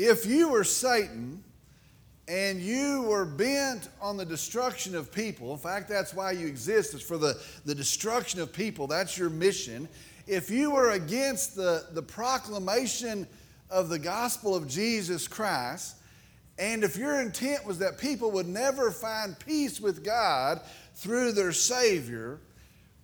If you were Satan and you were bent on the destruction of people, in fact, that's why you exist, is for the, the destruction of people, that's your mission. If you were against the, the proclamation of the gospel of Jesus Christ, and if your intent was that people would never find peace with God through their Savior,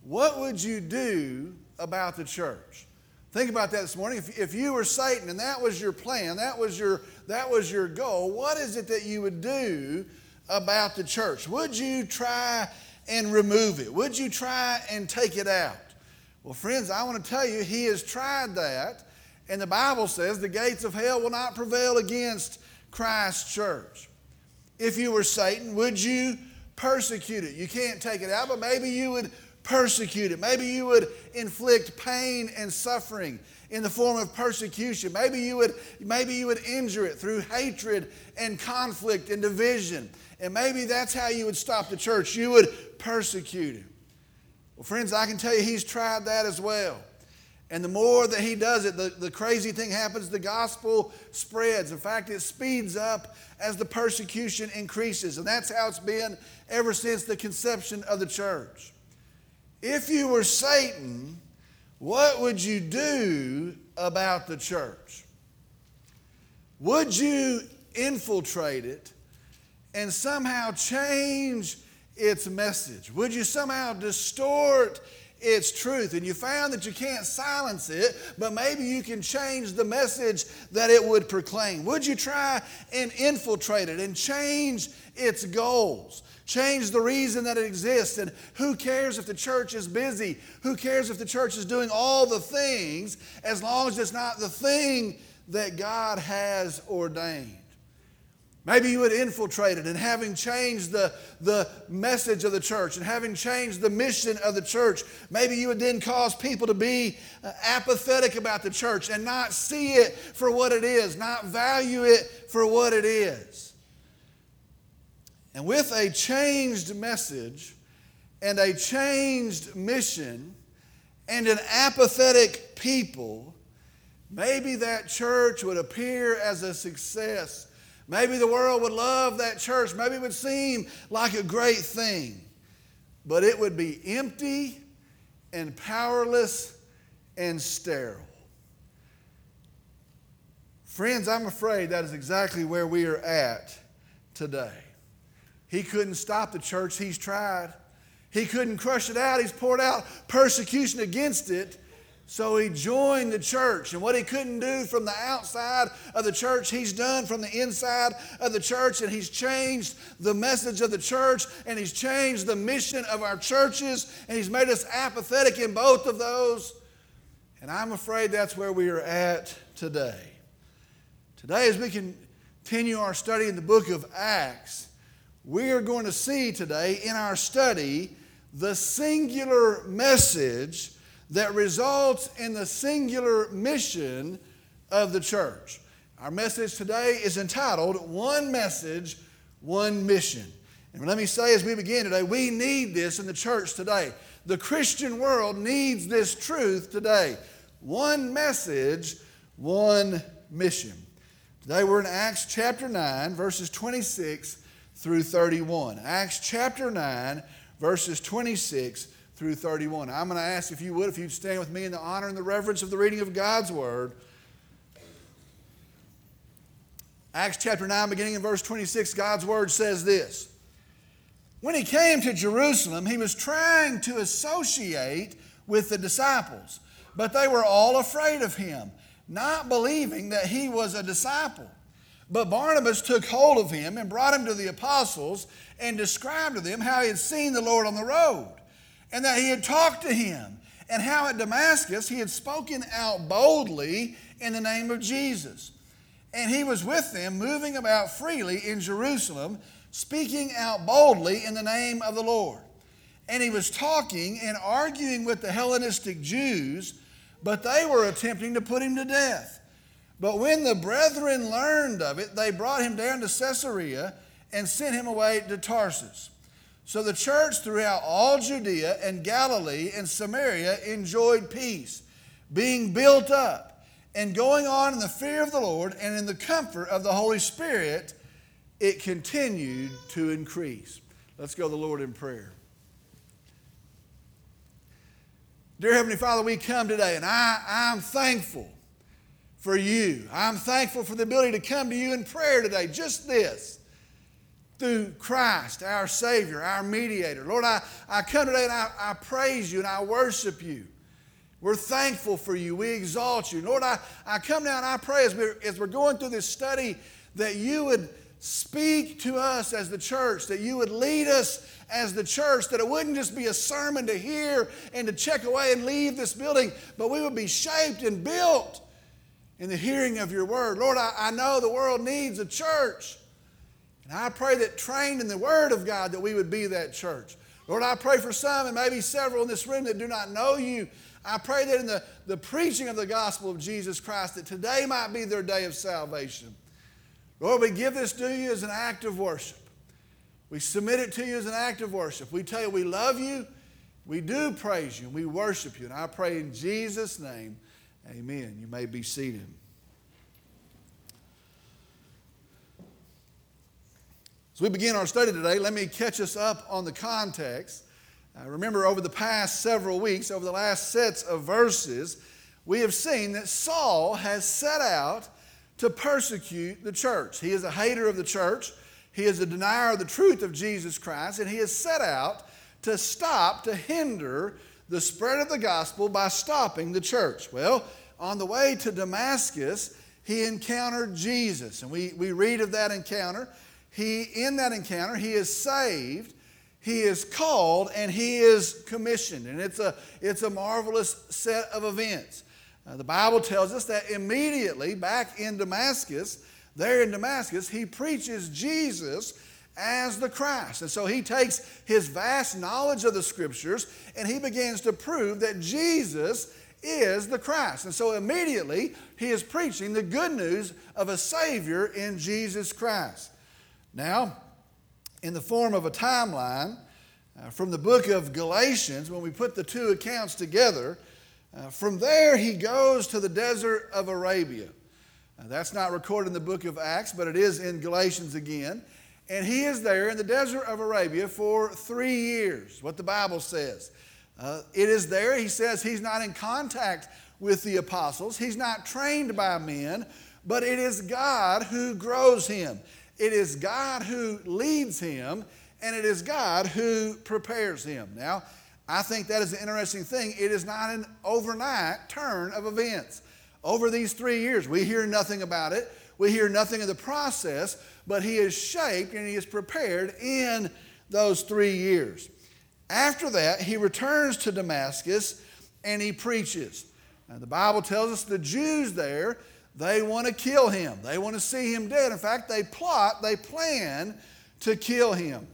what would you do about the church? Think about that this morning. If, if you were Satan and that was your plan, that was your, that was your goal, what is it that you would do about the church? Would you try and remove it? Would you try and take it out? Well, friends, I want to tell you, he has tried that, and the Bible says the gates of hell will not prevail against Christ's church. If you were Satan, would you persecute it? You can't take it out, but maybe you would persecute it. Maybe you would inflict pain and suffering in the form of persecution. Maybe you would, maybe you would injure it through hatred and conflict and division. And maybe that's how you would stop the church. You would persecute it. Well, friends, I can tell you he's tried that as well. And the more that he does it, the, the crazy thing happens the gospel spreads. In fact, it speeds up as the persecution increases. And that's how it's been ever since the conception of the church. If you were Satan, what would you do about the church? Would you infiltrate it and somehow change its message? Would you somehow distort its truth? And you found that you can't silence it, but maybe you can change the message that it would proclaim. Would you try and infiltrate it and change its goals? Change the reason that it exists. And who cares if the church is busy? Who cares if the church is doing all the things as long as it's not the thing that God has ordained? Maybe you would infiltrate it and having changed the, the message of the church and having changed the mission of the church, maybe you would then cause people to be uh, apathetic about the church and not see it for what it is, not value it for what it is. And with a changed message and a changed mission and an apathetic people, maybe that church would appear as a success. Maybe the world would love that church. Maybe it would seem like a great thing. But it would be empty and powerless and sterile. Friends, I'm afraid that is exactly where we are at today. He couldn't stop the church, he's tried. He couldn't crush it out, he's poured out persecution against it. So he joined the church. And what he couldn't do from the outside of the church, he's done from the inside of the church. And he's changed the message of the church. And he's changed the mission of our churches. And he's made us apathetic in both of those. And I'm afraid that's where we are at today. Today, as we continue our study in the book of Acts, we are going to see today in our study the singular message that results in the singular mission of the church. Our message today is entitled One Message, One Mission. And let me say as we begin today, we need this in the church today. The Christian world needs this truth today. One message, one mission. Today we're in Acts chapter 9, verses 26 through 31. Acts chapter 9, verses 26 through 31. I'm going to ask if you would, if you'd stand with me in the honor and the reverence of the reading of God's word. Acts chapter 9, beginning in verse 26, God's word says this When he came to Jerusalem, he was trying to associate with the disciples, but they were all afraid of him, not believing that he was a disciple. But Barnabas took hold of him and brought him to the apostles and described to them how he had seen the Lord on the road and that he had talked to him and how at Damascus he had spoken out boldly in the name of Jesus. And he was with them, moving about freely in Jerusalem, speaking out boldly in the name of the Lord. And he was talking and arguing with the Hellenistic Jews, but they were attempting to put him to death. But when the brethren learned of it, they brought him down to Caesarea and sent him away to Tarsus. So the church throughout all Judea and Galilee and Samaria enjoyed peace, being built up, and going on in the fear of the Lord and in the comfort of the Holy Spirit, it continued to increase. Let's go to the Lord in prayer. Dear Heavenly Father, we come today and I, I'm thankful for you. I'm thankful for the ability to come to you in prayer today. Just this through Christ, our Savior, our mediator. Lord, I, I come today and I, I praise you and I worship you. We're thankful for you. We exalt you. Lord, I, I come now and I pray as we're, as we're going through this study that you would speak to us as the church, that you would lead us as the church, that it wouldn't just be a sermon to hear and to check away and leave this building, but we would be shaped and built in the hearing of your word. Lord, I, I know the world needs a church. And I pray that trained in the word of God that we would be that church. Lord, I pray for some and maybe several in this room that do not know you. I pray that in the, the preaching of the gospel of Jesus Christ, that today might be their day of salvation. Lord, we give this to you as an act of worship. We submit it to you as an act of worship. We tell you we love you, we do praise you, and we worship you. And I pray in Jesus' name, amen. You may be seated. As we begin our study today, let me catch us up on the context. Uh, remember, over the past several weeks, over the last sets of verses, we have seen that Saul has set out to persecute the church. He is a hater of the church, he is a denier of the truth of Jesus Christ, and he has set out to stop, to hinder the spread of the gospel by stopping the church. Well, on the way to Damascus, he encountered Jesus, and we, we read of that encounter. He, in that encounter, he is saved, he is called, and he is commissioned. And it's a, it's a marvelous set of events. Uh, the Bible tells us that immediately back in Damascus, there in Damascus, he preaches Jesus as the Christ. And so he takes his vast knowledge of the scriptures and he begins to prove that Jesus is the Christ. And so immediately he is preaching the good news of a Savior in Jesus Christ. Now, in the form of a timeline uh, from the book of Galatians, when we put the two accounts together, uh, from there, he goes to the desert of Arabia. Uh, that's not recorded in the book of Acts, but it is in Galatians again. And he is there in the desert of Arabia for three years, what the Bible says. Uh, it is there, he says, he's not in contact with the apostles, he's not trained by men, but it is God who grows him. It is God who leads him, and it is God who prepares him. Now, I think that is an interesting thing. It is not an overnight turn of events. Over these three years, we hear nothing about it. We hear nothing of the process, but he is shaped and he is prepared in those three years. After that, he returns to Damascus and he preaches. Now, the Bible tells us the Jews there, they want to kill him. They want to see him dead. In fact, they plot, they plan to kill him.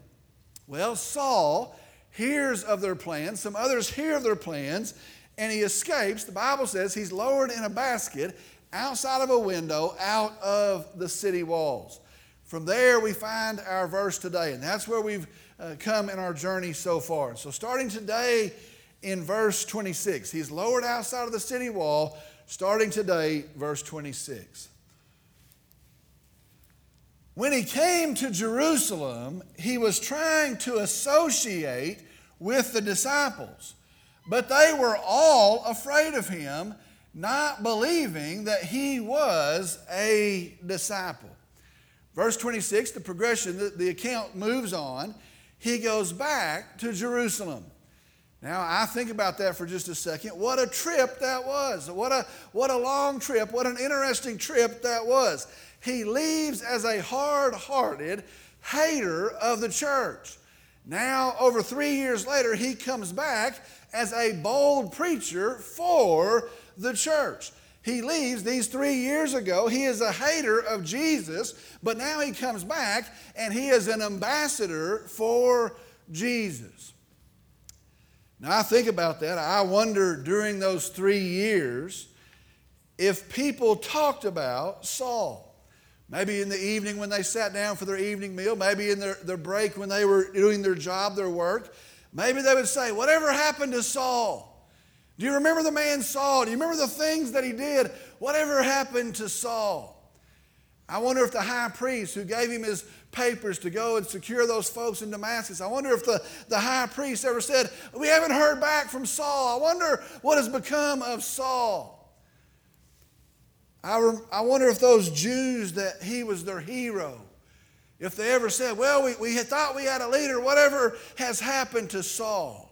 Well, Saul hears of their plans, some others hear of their plans, and he escapes. The Bible says he's lowered in a basket outside of a window out of the city walls. From there, we find our verse today, and that's where we've uh, come in our journey so far. So, starting today in verse 26, he's lowered outside of the city wall, starting today, verse 26. When he came to Jerusalem, he was trying to associate with the disciples, but they were all afraid of him, not believing that he was a disciple. Verse 26, the progression, the, the account moves on. He goes back to Jerusalem. Now, I think about that for just a second. What a trip that was. What a, what a long trip. What an interesting trip that was he leaves as a hard hearted hater of the church. Now, over three years later, he comes back as a bold preacher for the church. He leaves these three years ago. He is a hater of Jesus, but now he comes back and he is an ambassador for Jesus. Now, I think about that. I wonder during those three years if people talked about Saul. Maybe in the evening when they sat down for their evening meal, maybe in their, their break when they were doing their job, their work. Maybe they would say, Whatever happened to Saul? Do you remember the man Saul? Do you remember the things that he did? Whatever happened to Saul? I wonder if the high priest who gave him his papers to go and secure those folks in Damascus, I wonder if the, the high priest ever said, We haven't heard back from Saul. I wonder what has become of Saul. I, rem- I wonder if those Jews that he was their hero, if they ever said, Well, we, we thought we had a leader, whatever has happened to Saul.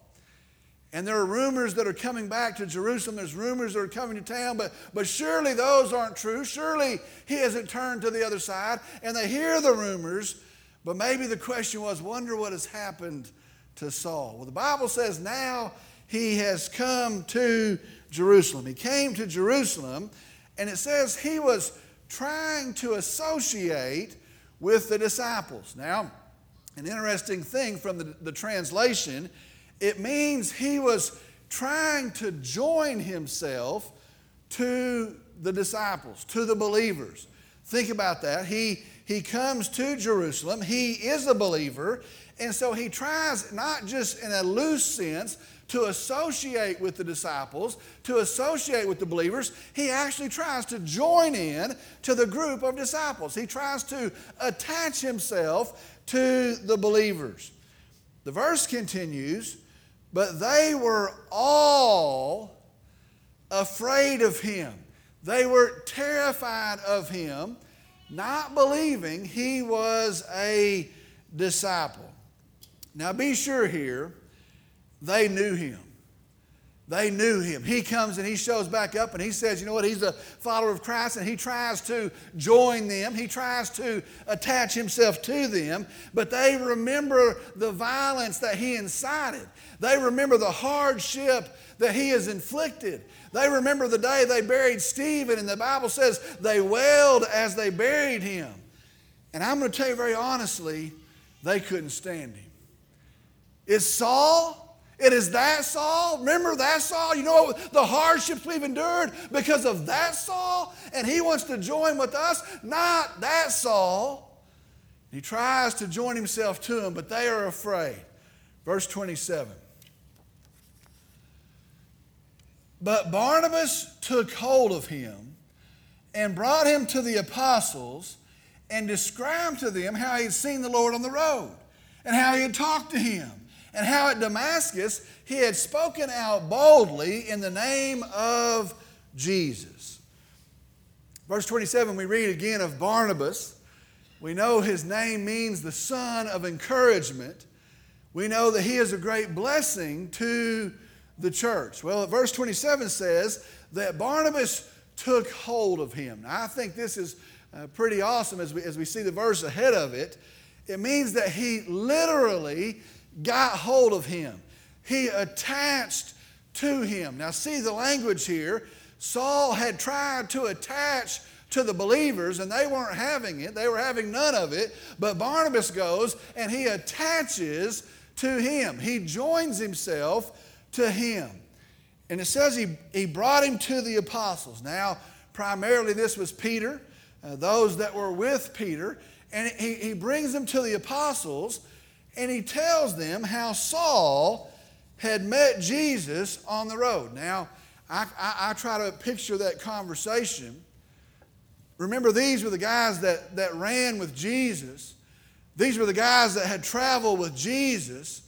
And there are rumors that are coming back to Jerusalem. There's rumors that are coming to town, but, but surely those aren't true. Surely he hasn't turned to the other side. And they hear the rumors, but maybe the question was, wonder what has happened to Saul. Well, the Bible says now he has come to Jerusalem. He came to Jerusalem and it says he was trying to associate with the disciples. Now, an interesting thing from the, the translation, it means he was trying to join himself to the disciples, to the believers. Think about that. He, he comes to Jerusalem, he is a believer, and so he tries, not just in a loose sense, to associate with the disciples, to associate with the believers, he actually tries to join in to the group of disciples. He tries to attach himself to the believers. The verse continues, but they were all afraid of him. They were terrified of him, not believing he was a disciple. Now be sure here they knew him. They knew him. He comes and he shows back up and he says, you know what, he's a follower of Christ and he tries to join them. He tries to attach himself to them, but they remember the violence that he incited. They remember the hardship that he has inflicted. They remember the day they buried Stephen, and the Bible says they wailed as they buried him. And I'm going to tell you very honestly, they couldn't stand him. Is Saul it is that Saul. Remember that Saul? You know the hardships we've endured because of that Saul? And he wants to join with us? Not that Saul. He tries to join himself to him, but they are afraid. Verse 27. But Barnabas took hold of him and brought him to the apostles and described to them how he had seen the Lord on the road and how he had talked to him and how at Damascus he had spoken out boldly in the name of Jesus. Verse 27, we read again of Barnabas. We know his name means the son of encouragement. We know that he is a great blessing to the church. Well, verse 27 says that Barnabas took hold of him. Now, I think this is uh, pretty awesome as we, as we see the verse ahead of it. It means that he literally got hold of him. He attached to him. Now, see the language here. Saul had tried to attach to the believers and they weren't having it, they were having none of it. But Barnabas goes and he attaches to him, he joins himself to him. And it says he, he brought him to the apostles. Now, primarily, this was Peter, uh, those that were with Peter. And he, he brings them to the apostles and he tells them how Saul had met Jesus on the road. Now, I, I, I, try to picture that conversation. Remember, these were the guys that, that ran with Jesus. These were the guys that had traveled with Jesus.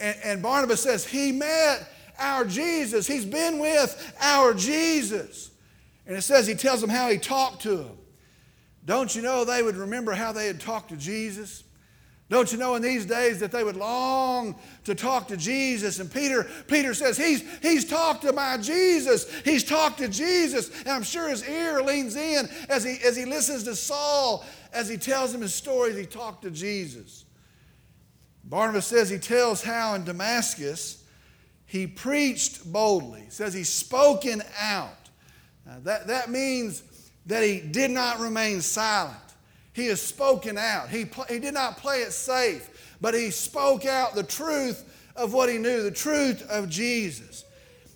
And, and Barnabas says, He met our Jesus. He's been with our Jesus. And it says he tells them how he talked to them. Don't you know they would remember how they had talked to Jesus? Don't you know in these days that they would long to talk to Jesus? And Peter, Peter says, he's, he's talked to my Jesus. He's talked to Jesus. And I'm sure his ear leans in as he, as he listens to Saul, as he tells him his stories, he talked to Jesus. Barnabas says he tells how in Damascus he preached boldly. He says he's spoken out. Now that, that means that he did not remain silent. He has spoken out. He, he did not play it safe, but he spoke out the truth of what he knew, the truth of Jesus.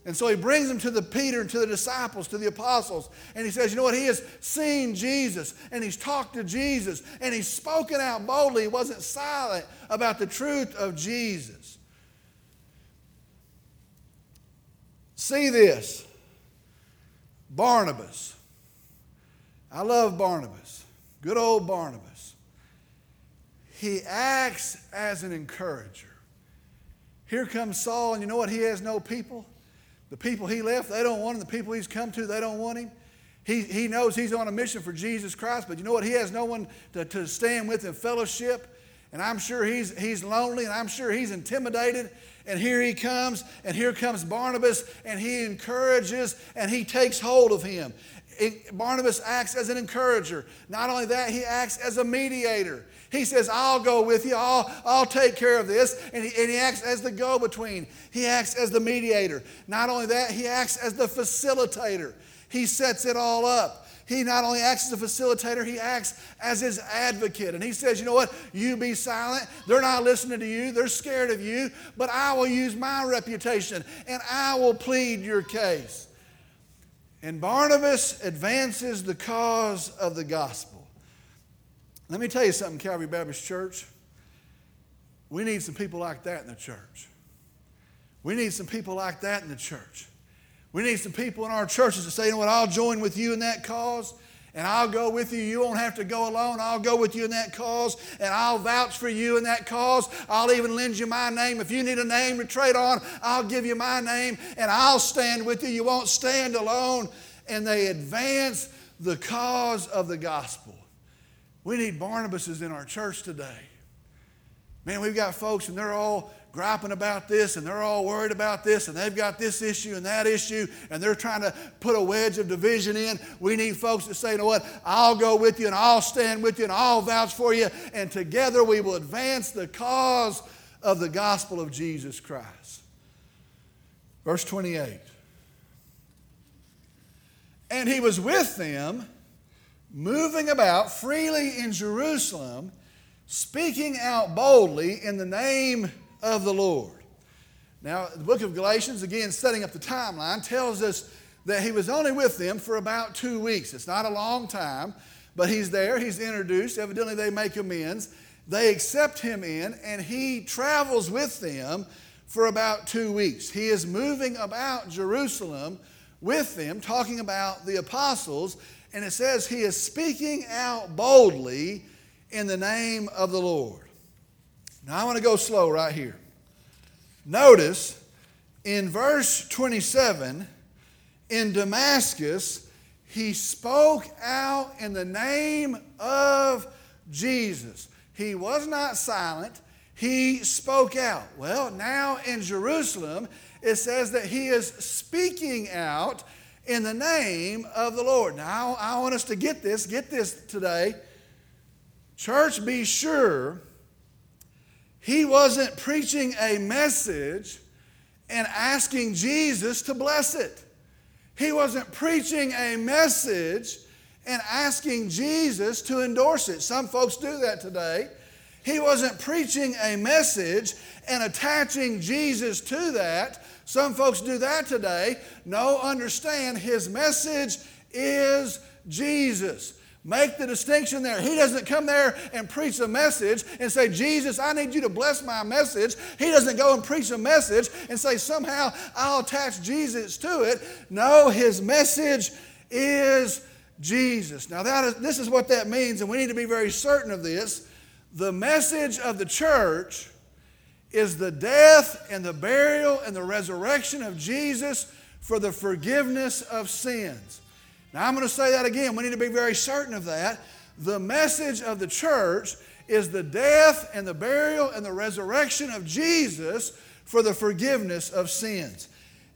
And so he brings them to the Peter and to the disciples, to the apostles, and he says, You know what? He has seen Jesus and he's talked to Jesus and he's spoken out boldly. He wasn't silent about the truth of Jesus. See this Barnabas. I love Barnabas. Good old Barnabas. He acts as an encourager. Here comes Saul, and you know what? He has no people. The people he left, they don't want him. The people he's come to, they don't want him. He, he knows he's on a mission for Jesus Christ, but you know what? He has no one to, to stand with in fellowship. And I'm sure he's, he's lonely and I'm sure he's intimidated. And here he comes, and here comes Barnabas, and he encourages and he takes hold of him. Barnabas acts as an encourager. Not only that, he acts as a mediator. He says, I'll go with you, I'll, I'll take care of this. And he, and he acts as the go between, he acts as the mediator. Not only that, he acts as the facilitator. He sets it all up. He not only acts as a facilitator, he acts as his advocate. And he says, You know what? You be silent. They're not listening to you, they're scared of you, but I will use my reputation and I will plead your case. And Barnabas advances the cause of the gospel. Let me tell you something, Calvary Baptist Church. We need some people like that in the church. We need some people like that in the church. We need some people in our churches to say, you know what, I'll join with you in that cause. And I'll go with you. You won't have to go alone. I'll go with you in that cause. And I'll vouch for you in that cause. I'll even lend you my name. If you need a name to trade on, I'll give you my name and I'll stand with you. You won't stand alone. And they advance the cause of the gospel. We need Barnabases in our church today. Man, we've got folks and they're all griping about this and they're all worried about this and they've got this issue and that issue and they're trying to put a wedge of division in. We need folks to say, you know what, I'll go with you and I'll stand with you and I'll vouch for you and together we will advance the cause of the gospel of Jesus Christ. Verse 28. And he was with them, moving about freely in Jerusalem, speaking out boldly in the name of the Lord. Now, the book of Galatians, again, setting up the timeline, tells us that he was only with them for about two weeks. It's not a long time, but he's there, he's introduced. Evidently, they make amends. They accept him in, and he travels with them for about two weeks. He is moving about Jerusalem with them, talking about the apostles, and it says he is speaking out boldly in the name of the Lord. Now, I want to go slow right here. Notice in verse 27, in Damascus, he spoke out in the name of Jesus. He was not silent, he spoke out. Well, now in Jerusalem, it says that he is speaking out in the name of the Lord. Now, I want us to get this, get this today. Church, be sure he wasn't preaching a message and asking Jesus to bless it. He wasn't preaching a message and asking Jesus to endorse it. Some folks do that today. He wasn't preaching a message and attaching Jesus to that. Some folks do that today. No, understand, his message is Jesus. Make the distinction there. He doesn't come there and preach a message and say, Jesus, I need you to bless my message. He doesn't go and preach a message and say, somehow I'll attach Jesus to it. No, his message is Jesus. Now, that is, this is what that means, and we need to be very certain of this. The message of the church is the death and the burial and the resurrection of Jesus for the forgiveness of sins. Now, I'm going to say that again. We need to be very certain of that. The message of the church is the death and the burial and the resurrection of Jesus for the forgiveness of sins.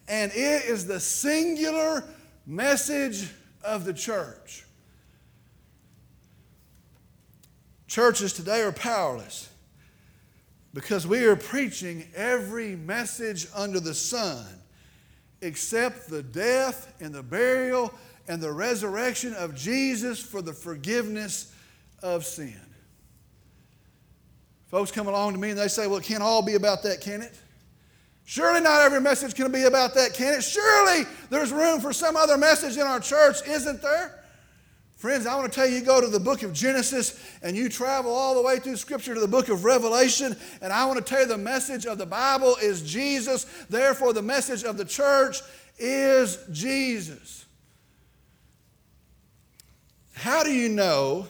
And it is the singular message of the church. Churches today are powerless because we are preaching every message under the sun except the death and the burial and the resurrection of Jesus for the forgiveness of sin. Folks come along to me and they say, Well, it can't all be about that, can it? Surely not every message can be about that, can it? Surely there's room for some other message in our church, isn't there? Friends, I want to tell you, you go to the book of Genesis and you travel all the way through Scripture to the book of Revelation, and I want to tell you the message of the Bible is Jesus. Therefore, the message of the church is Jesus. How do you know?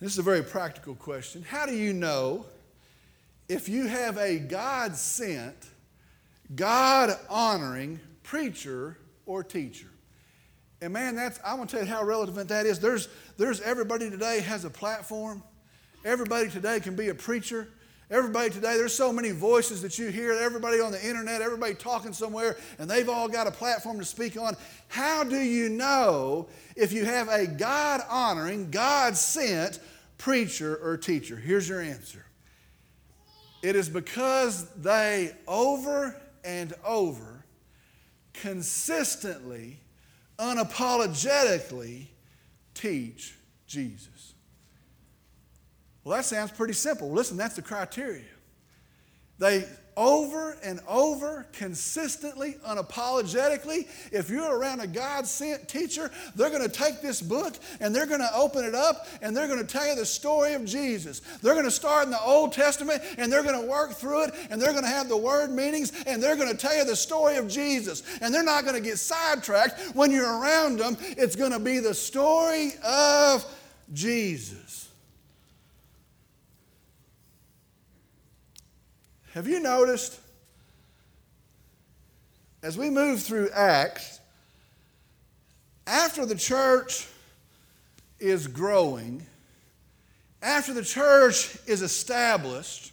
This is a very practical question. How do you know if you have a God sent, God honoring preacher or teacher? And man, that's I want to tell you how relevant that is. There's, there's everybody today has a platform. Everybody today can be a preacher. Everybody today, there's so many voices that you hear, everybody on the internet, everybody talking somewhere, and they've all got a platform to speak on. How do you know if you have a God honoring, God sent preacher or teacher? Here's your answer it is because they over and over, consistently, unapologetically teach Jesus. Well, that sounds pretty simple. Listen, that's the criteria. They over and over, consistently, unapologetically, if you're around a God sent teacher, they're going to take this book and they're going to open it up and they're going to tell you the story of Jesus. They're going to start in the Old Testament and they're going to work through it and they're going to have the word meanings and they're going to tell you the story of Jesus. And they're not going to get sidetracked when you're around them. It's going to be the story of Jesus. Have you noticed as we move through Acts, after the church is growing, after the church is established,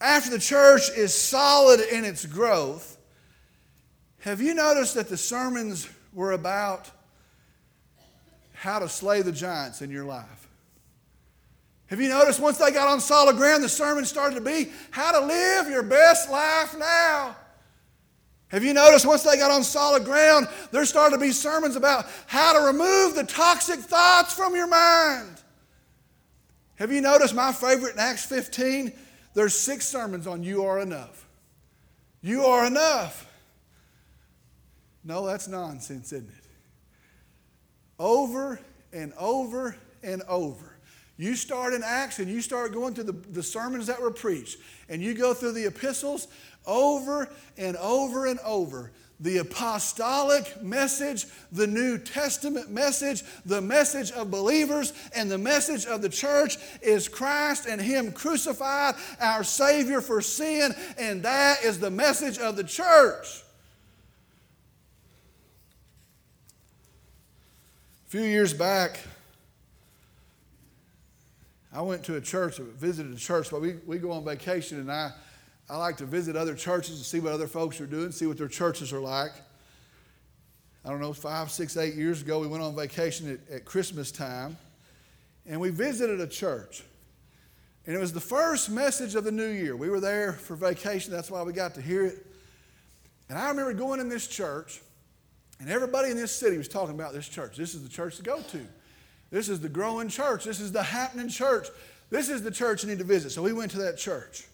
after the church is solid in its growth, have you noticed that the sermons were about how to slay the giants in your life? Have you noticed once they got on solid ground, the sermon started to be how to live your best life now? Have you noticed once they got on solid ground, there started to be sermons about how to remove the toxic thoughts from your mind? Have you noticed my favorite in Acts 15? There's six sermons on you are enough. You are enough. No, that's nonsense, isn't it? Over and over and over. You start in Acts and you start going through the, the sermons that were preached, and you go through the epistles over and over and over. The apostolic message, the New Testament message, the message of believers, and the message of the church is Christ and Him crucified, our Savior for sin, and that is the message of the church. A few years back, I went to a church, visited a church, but we, we go on vacation and I, I like to visit other churches and see what other folks are doing, see what their churches are like. I don't know, five, six, eight years ago, we went on vacation at, at Christmas time and we visited a church. And it was the first message of the new year. We were there for vacation, that's why we got to hear it. And I remember going in this church, and everybody in this city was talking about this church. This is the church to go to. This is the growing church. This is the happening church. This is the church you need to visit. So we went to that church.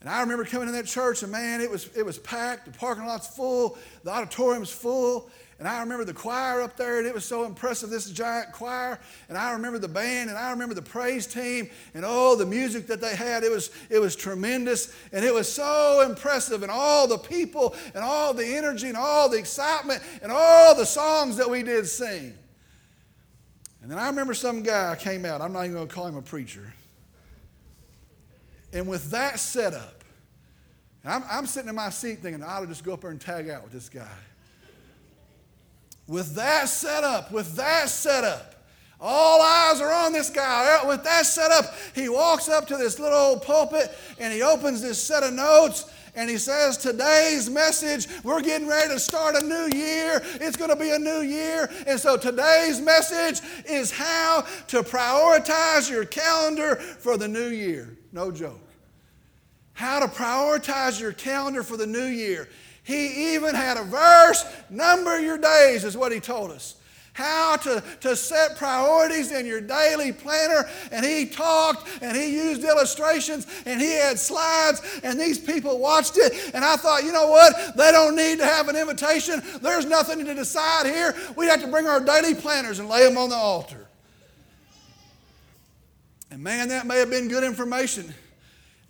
And I remember coming to that church, and man, it was, it was packed. The parking lot's full, the auditorium's full. And I remember the choir up there, and it was so impressive, this giant choir. And I remember the band, and I remember the praise team, and oh, the music that they had. It was, it was tremendous, and it was so impressive. And all the people, and all the energy, and all the excitement, and all the songs that we did sing. And then I remember some guy came out. I'm not even going to call him a preacher. And with that setup, I'm, I'm sitting in my seat thinking, I ought to just go up there and tag out with this guy. With that setup, with that setup, all eyes are on this guy. With that setup, he walks up to this little old pulpit and he opens this set of notes and he says, Today's message, we're getting ready to start a new year. It's going to be a new year. And so today's message is how to prioritize your calendar for the new year. No joke. How to prioritize your calendar for the new year. He even had a verse, number your days, is what he told us how to, to set priorities in your daily planner. And he talked and he used illustrations and he had slides, and these people watched it. And I thought, you know what? They don't need to have an invitation. There's nothing to decide here. We have to bring our daily planners and lay them on the altar. And man, that may have been good information.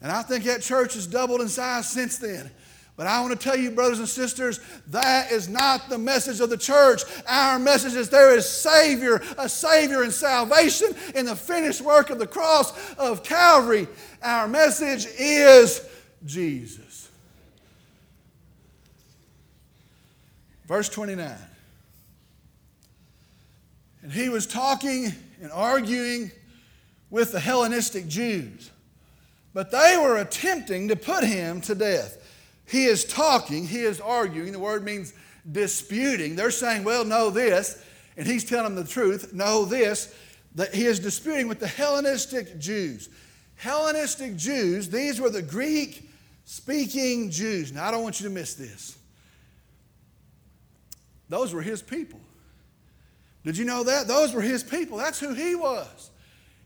And I think that church has doubled in size since then. But I want to tell you, brothers and sisters, that is not the message of the church. Our message is there is Savior, a Savior and salvation in the finished work of the cross of Calvary. Our message is Jesus. Verse 29. And he was talking and arguing with the Hellenistic Jews, but they were attempting to put him to death. He is talking, he is arguing. The word means disputing. They're saying, well, know this. And he's telling them the truth. Know this. That he is disputing with the Hellenistic Jews. Hellenistic Jews, these were the Greek speaking Jews. Now, I don't want you to miss this. Those were his people. Did you know that? Those were his people. That's who he was.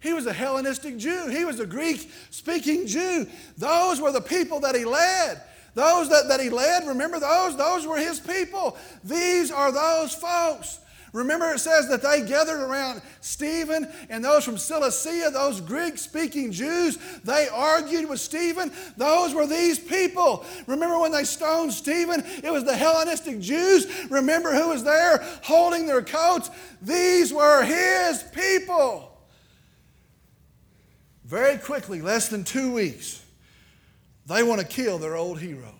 He was a Hellenistic Jew. He was a Greek speaking Jew. Those were the people that he led. Those that, that he led, remember those? Those were his people. These are those folks. Remember, it says that they gathered around Stephen and those from Cilicia, those Greek speaking Jews, they argued with Stephen. Those were these people. Remember when they stoned Stephen? It was the Hellenistic Jews. Remember who was there holding their coats? These were his people. Very quickly, less than two weeks, they want to kill their old hero.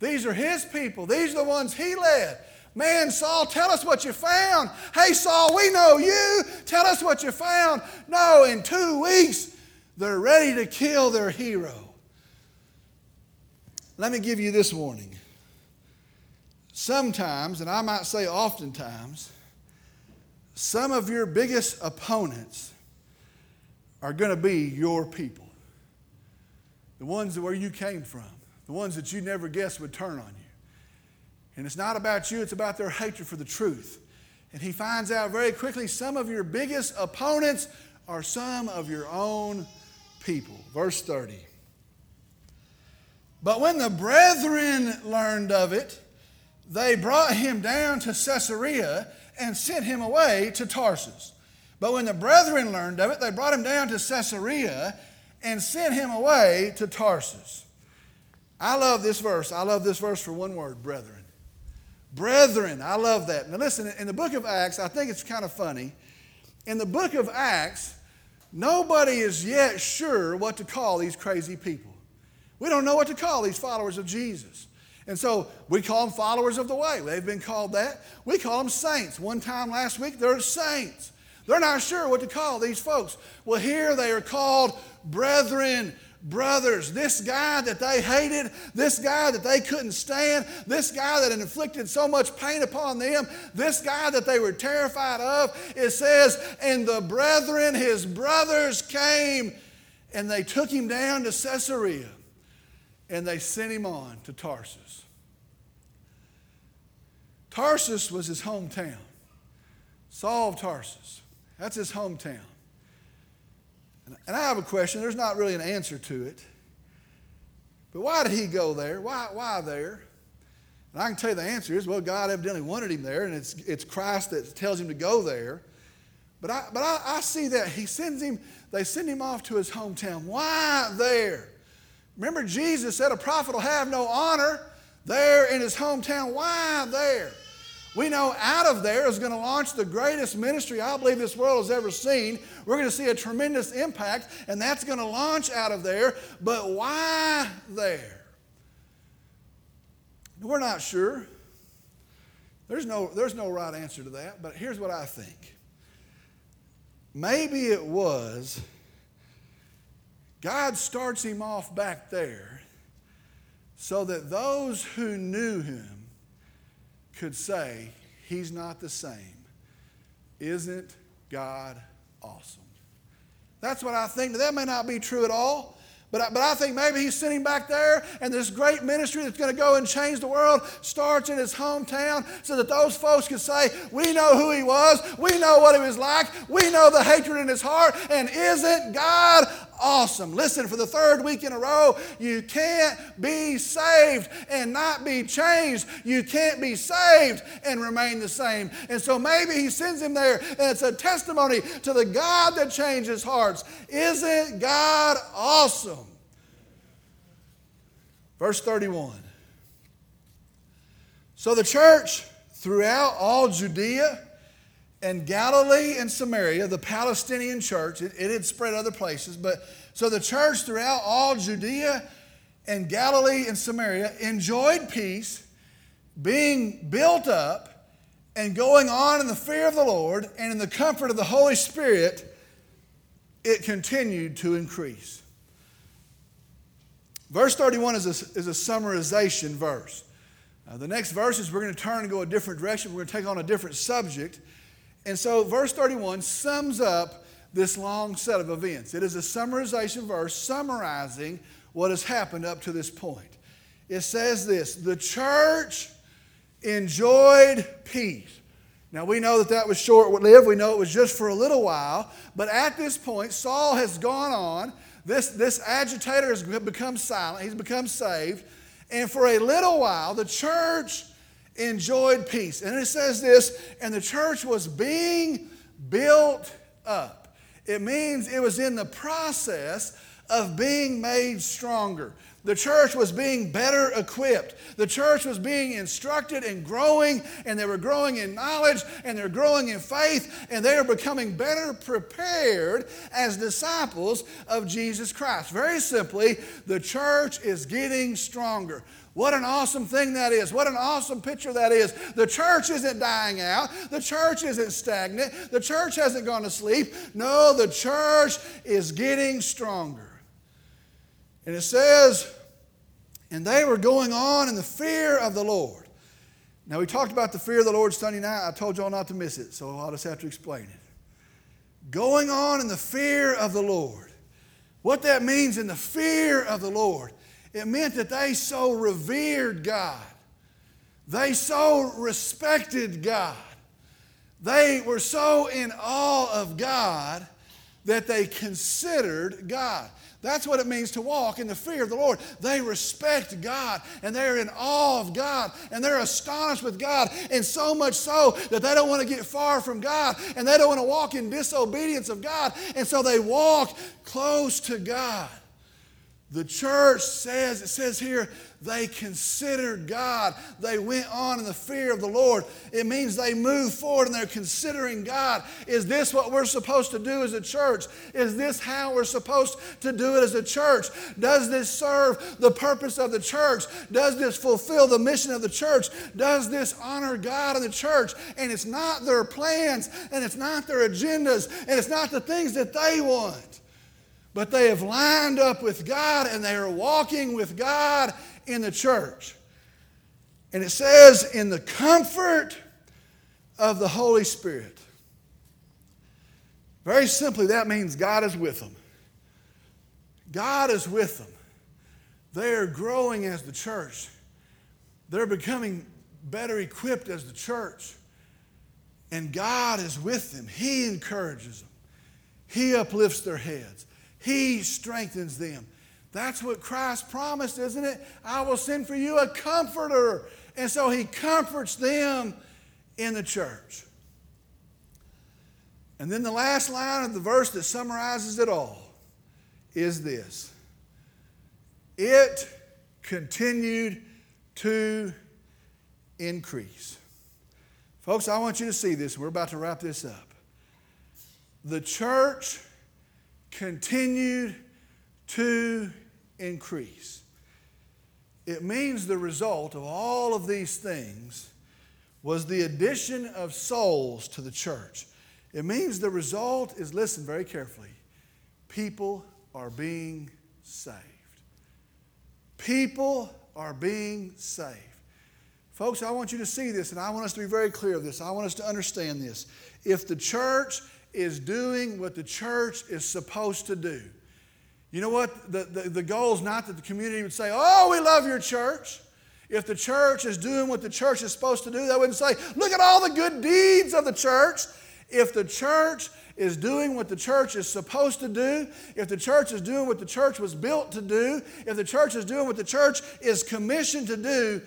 These are his people, these are the ones he led. Man, Saul, tell us what you found. Hey, Saul, we know you. Tell us what you found. No, in two weeks, they're ready to kill their hero. Let me give you this warning. Sometimes, and I might say oftentimes, some of your biggest opponents are going to be your people the ones where you came from, the ones that you never guessed would turn on you. And it's not about you, it's about their hatred for the truth. And he finds out very quickly some of your biggest opponents are some of your own people. Verse 30. But when the brethren learned of it, they brought him down to Caesarea and sent him away to Tarsus. But when the brethren learned of it, they brought him down to Caesarea and sent him away to Tarsus. I love this verse. I love this verse for one word brethren. Brethren, I love that. Now, listen, in the book of Acts, I think it's kind of funny. In the book of Acts, nobody is yet sure what to call these crazy people. We don't know what to call these followers of Jesus. And so we call them followers of the way. They've been called that. We call them saints. One time last week, they're saints. They're not sure what to call these folks. Well, here they are called brethren, brothers. This guy that they hated, this guy that they couldn't stand, this guy that inflicted so much pain upon them, this guy that they were terrified of, it says, and the brethren, his brothers, came and they took him down to Caesarea and they sent him on to Tarsus. Tarsus was his hometown. Saul of Tarsus. That's his hometown. And I have a question. There's not really an answer to it. But why did he go there? Why, why there? And I can tell you the answer is well, God evidently wanted him there, and it's, it's Christ that tells him to go there. But, I, but I, I see that he sends him, they send him off to his hometown. Why there? Remember, Jesus said a prophet will have no honor there in his hometown. Why there? We know out of there is going to launch the greatest ministry I believe this world has ever seen. We're going to see a tremendous impact, and that's going to launch out of there. But why there? We're not sure. There's no, there's no right answer to that, but here's what I think. Maybe it was God starts him off back there so that those who knew him could say, He's not the same. Isn't God awesome? That's what I think. That may not be true at all. But I, but I think maybe he's sitting back there, and this great ministry that's going to go and change the world starts in his hometown so that those folks can say, We know who he was, we know what he was like, we know the hatred in his heart, and isn't God awesome? Listen, for the third week in a row, you can't be saved and not be changed. You can't be saved and remain the same. And so maybe he sends him there, and it's a testimony to the God that changes hearts. Isn't God awesome? Verse 31. So the church throughout all Judea and Galilee and Samaria, the Palestinian church, it, it had spread other places, but so the church throughout all Judea and Galilee and Samaria enjoyed peace, being built up, and going on in the fear of the Lord and in the comfort of the Holy Spirit, it continued to increase. Verse 31 is a, is a summarization verse. Uh, the next verses, we're going to turn and go a different direction. We're going to take on a different subject. And so, verse 31 sums up this long set of events. It is a summarization verse summarizing what has happened up to this point. It says this The church enjoyed peace. Now, we know that that was short lived. We know it was just for a little while. But at this point, Saul has gone on. This, this agitator has become silent. He's become saved. And for a little while, the church enjoyed peace. And it says this, and the church was being built up. It means it was in the process of being made stronger. The church was being better equipped. The church was being instructed and growing, and they were growing in knowledge, and they're growing in faith, and they are becoming better prepared as disciples of Jesus Christ. Very simply, the church is getting stronger. What an awesome thing that is. What an awesome picture that is. The church isn't dying out. The church isn't stagnant. The church hasn't gone to sleep. No, the church is getting stronger. And it says, and they were going on in the fear of the Lord. Now, we talked about the fear of the Lord Sunday night. I told y'all not to miss it, so I'll just have to explain it. Going on in the fear of the Lord. What that means in the fear of the Lord, it meant that they so revered God. They so respected God. They were so in awe of God that they considered God. That's what it means to walk in the fear of the Lord. They respect God and they're in awe of God and they're astonished with God, and so much so that they don't want to get far from God and they don't want to walk in disobedience of God, and so they walk close to God. The church says, it says here, they considered God. They went on in the fear of the Lord. It means they moved forward and they're considering God. Is this what we're supposed to do as a church? Is this how we're supposed to do it as a church? Does this serve the purpose of the church? Does this fulfill the mission of the church? Does this honor God in the church? And it's not their plans and it's not their agendas and it's not the things that they want but they have lined up with God and they are walking with God in the church. And it says, in the comfort of the Holy Spirit. Very simply, that means God is with them. God is with them. They are growing as the church. They're becoming better equipped as the church. And God is with them. He encourages them, He uplifts their heads. He strengthens them. That's what Christ promised, isn't it? I will send for you a comforter. And so he comforts them in the church. And then the last line of the verse that summarizes it all is this it continued to increase. Folks, I want you to see this. We're about to wrap this up. The church continued to increase. It means the result of all of these things was the addition of souls to the church. It means the result is listen very carefully people are being saved. People are being saved. Folks, I want you to see this, and I want us to be very clear of this. I want us to understand this. If the church is doing what the church is supposed to do. You know what? The, the, the goal is not that the community would say, Oh, we love your church. If the church is doing what the church is supposed to do, they wouldn't say, Look at all the good deeds of the church. If the church is doing what the church is supposed to do, if the church is doing what the church was built to do, if the church is doing what the church is commissioned to do,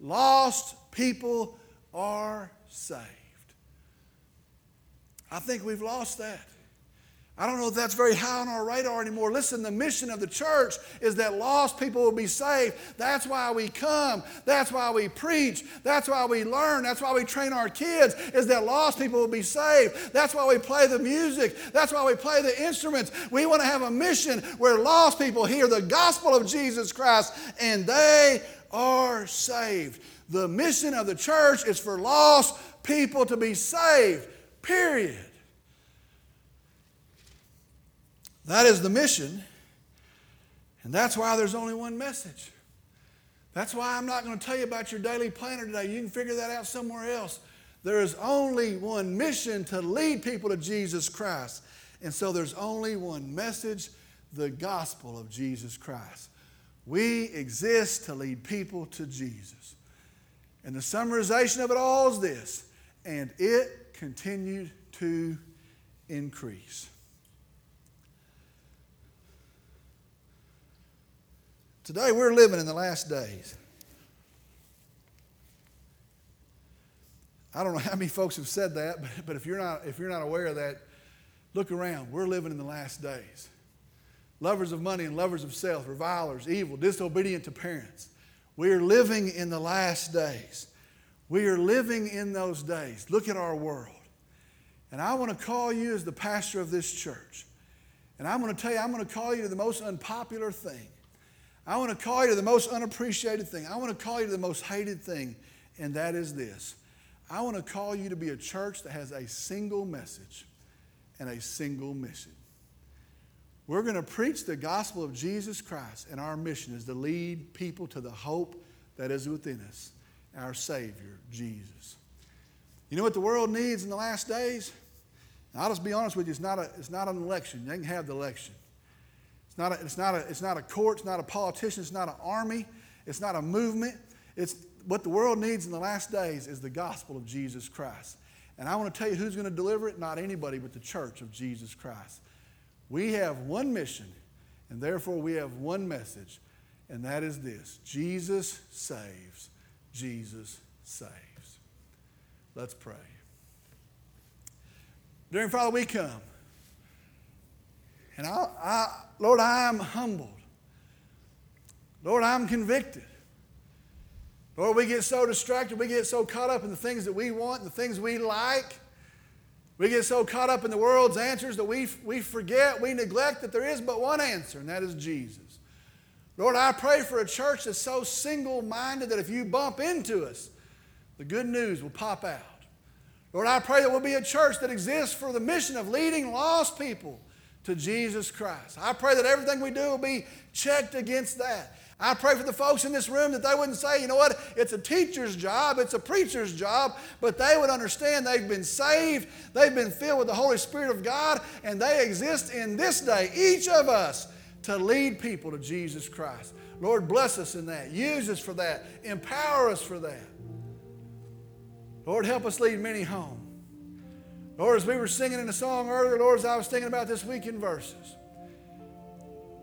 lost people are saved. I think we've lost that. I don't know if that's very high on our radar anymore. Listen, the mission of the church is that lost people will be saved. That's why we come. That's why we preach. That's why we learn. That's why we train our kids, is that lost people will be saved. That's why we play the music. That's why we play the instruments. We want to have a mission where lost people hear the gospel of Jesus Christ and they are saved. The mission of the church is for lost people to be saved, period. That is the mission. And that's why there's only one message. That's why I'm not going to tell you about your daily planner today. You can figure that out somewhere else. There is only one mission to lead people to Jesus Christ. And so there's only one message the gospel of Jesus Christ. We exist to lead people to Jesus. And the summarization of it all is this and it continued to increase. Today we're living in the last days. I don't know how many folks have said that, but, but if, you're not, if you're not aware of that, look around. We're living in the last days. Lovers of money and lovers of self, revilers, evil, disobedient to parents. We are living in the last days. We are living in those days. Look at our world. And I want to call you as the pastor of this church. And I'm going to tell you, I'm going to call you to the most unpopular thing. I want to call you to the most unappreciated thing. I want to call you to the most hated thing, and that is this. I want to call you to be a church that has a single message and a single mission. We're going to preach the gospel of Jesus Christ, and our mission is to lead people to the hope that is within us, our Savior, Jesus. You know what the world needs in the last days? I'll just be honest with you, it's not, a, it's not an election. They can have the election. It's not, a, it's, not a, it's not a court, it's not a politician, it's not an army, it's not a movement. It's what the world needs in the last days is the gospel of Jesus Christ. And I want to tell you who's going to deliver it? Not anybody, but the church of Jesus Christ. We have one mission, and therefore we have one message, and that is this Jesus saves. Jesus saves. Let's pray. During Father, we come. And I, I, Lord, I am humbled. Lord, I'm convicted. Lord, we get so distracted, we get so caught up in the things that we want and the things we like. We get so caught up in the world's answers that we, we forget, we neglect that there is but one answer, and that is Jesus. Lord, I pray for a church that's so single minded that if you bump into us, the good news will pop out. Lord, I pray that we'll be a church that exists for the mission of leading lost people to Jesus Christ. I pray that everything we do will be checked against that. I pray for the folks in this room that they wouldn't say, you know what, it's a teacher's job, it's a preacher's job, but they would understand they've been saved, they've been filled with the Holy Spirit of God, and they exist in this day, each of us, to lead people to Jesus Christ. Lord, bless us in that. Use us for that. Empower us for that. Lord, help us lead many home. Lord, as we were singing in the song earlier, Lord, as I was thinking about this week in verses,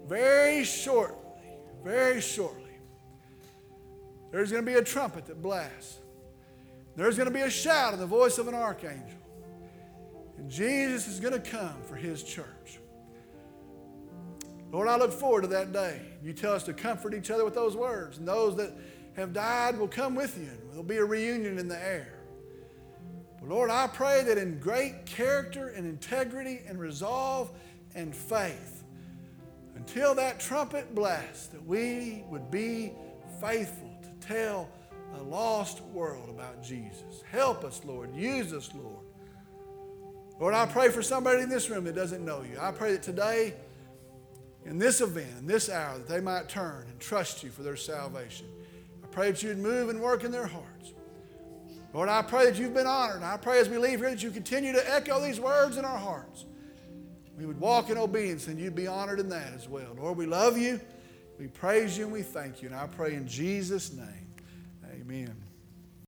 very shortly, very shortly, there's going to be a trumpet that blasts. There's going to be a shout in the voice of an archangel. And Jesus is going to come for his church. Lord, I look forward to that day. You tell us to comfort each other with those words. And those that have died will come with you. There'll be a reunion in the air. But Lord, I pray that in great character and integrity and resolve and faith, until that trumpet blasts, that we would be faithful to tell a lost world about Jesus. Help us, Lord. Use us, Lord. Lord, I pray for somebody in this room that doesn't know you. I pray that today, in this event, in this hour, that they might turn and trust you for their salvation. I pray that you'd move and work in their hearts. Lord, I pray that you've been honored. I pray as we leave here that you continue to echo these words in our hearts. We would walk in obedience and you'd be honored in that as well. Lord, we love you. We praise you and we thank you. And I pray in Jesus' name, amen.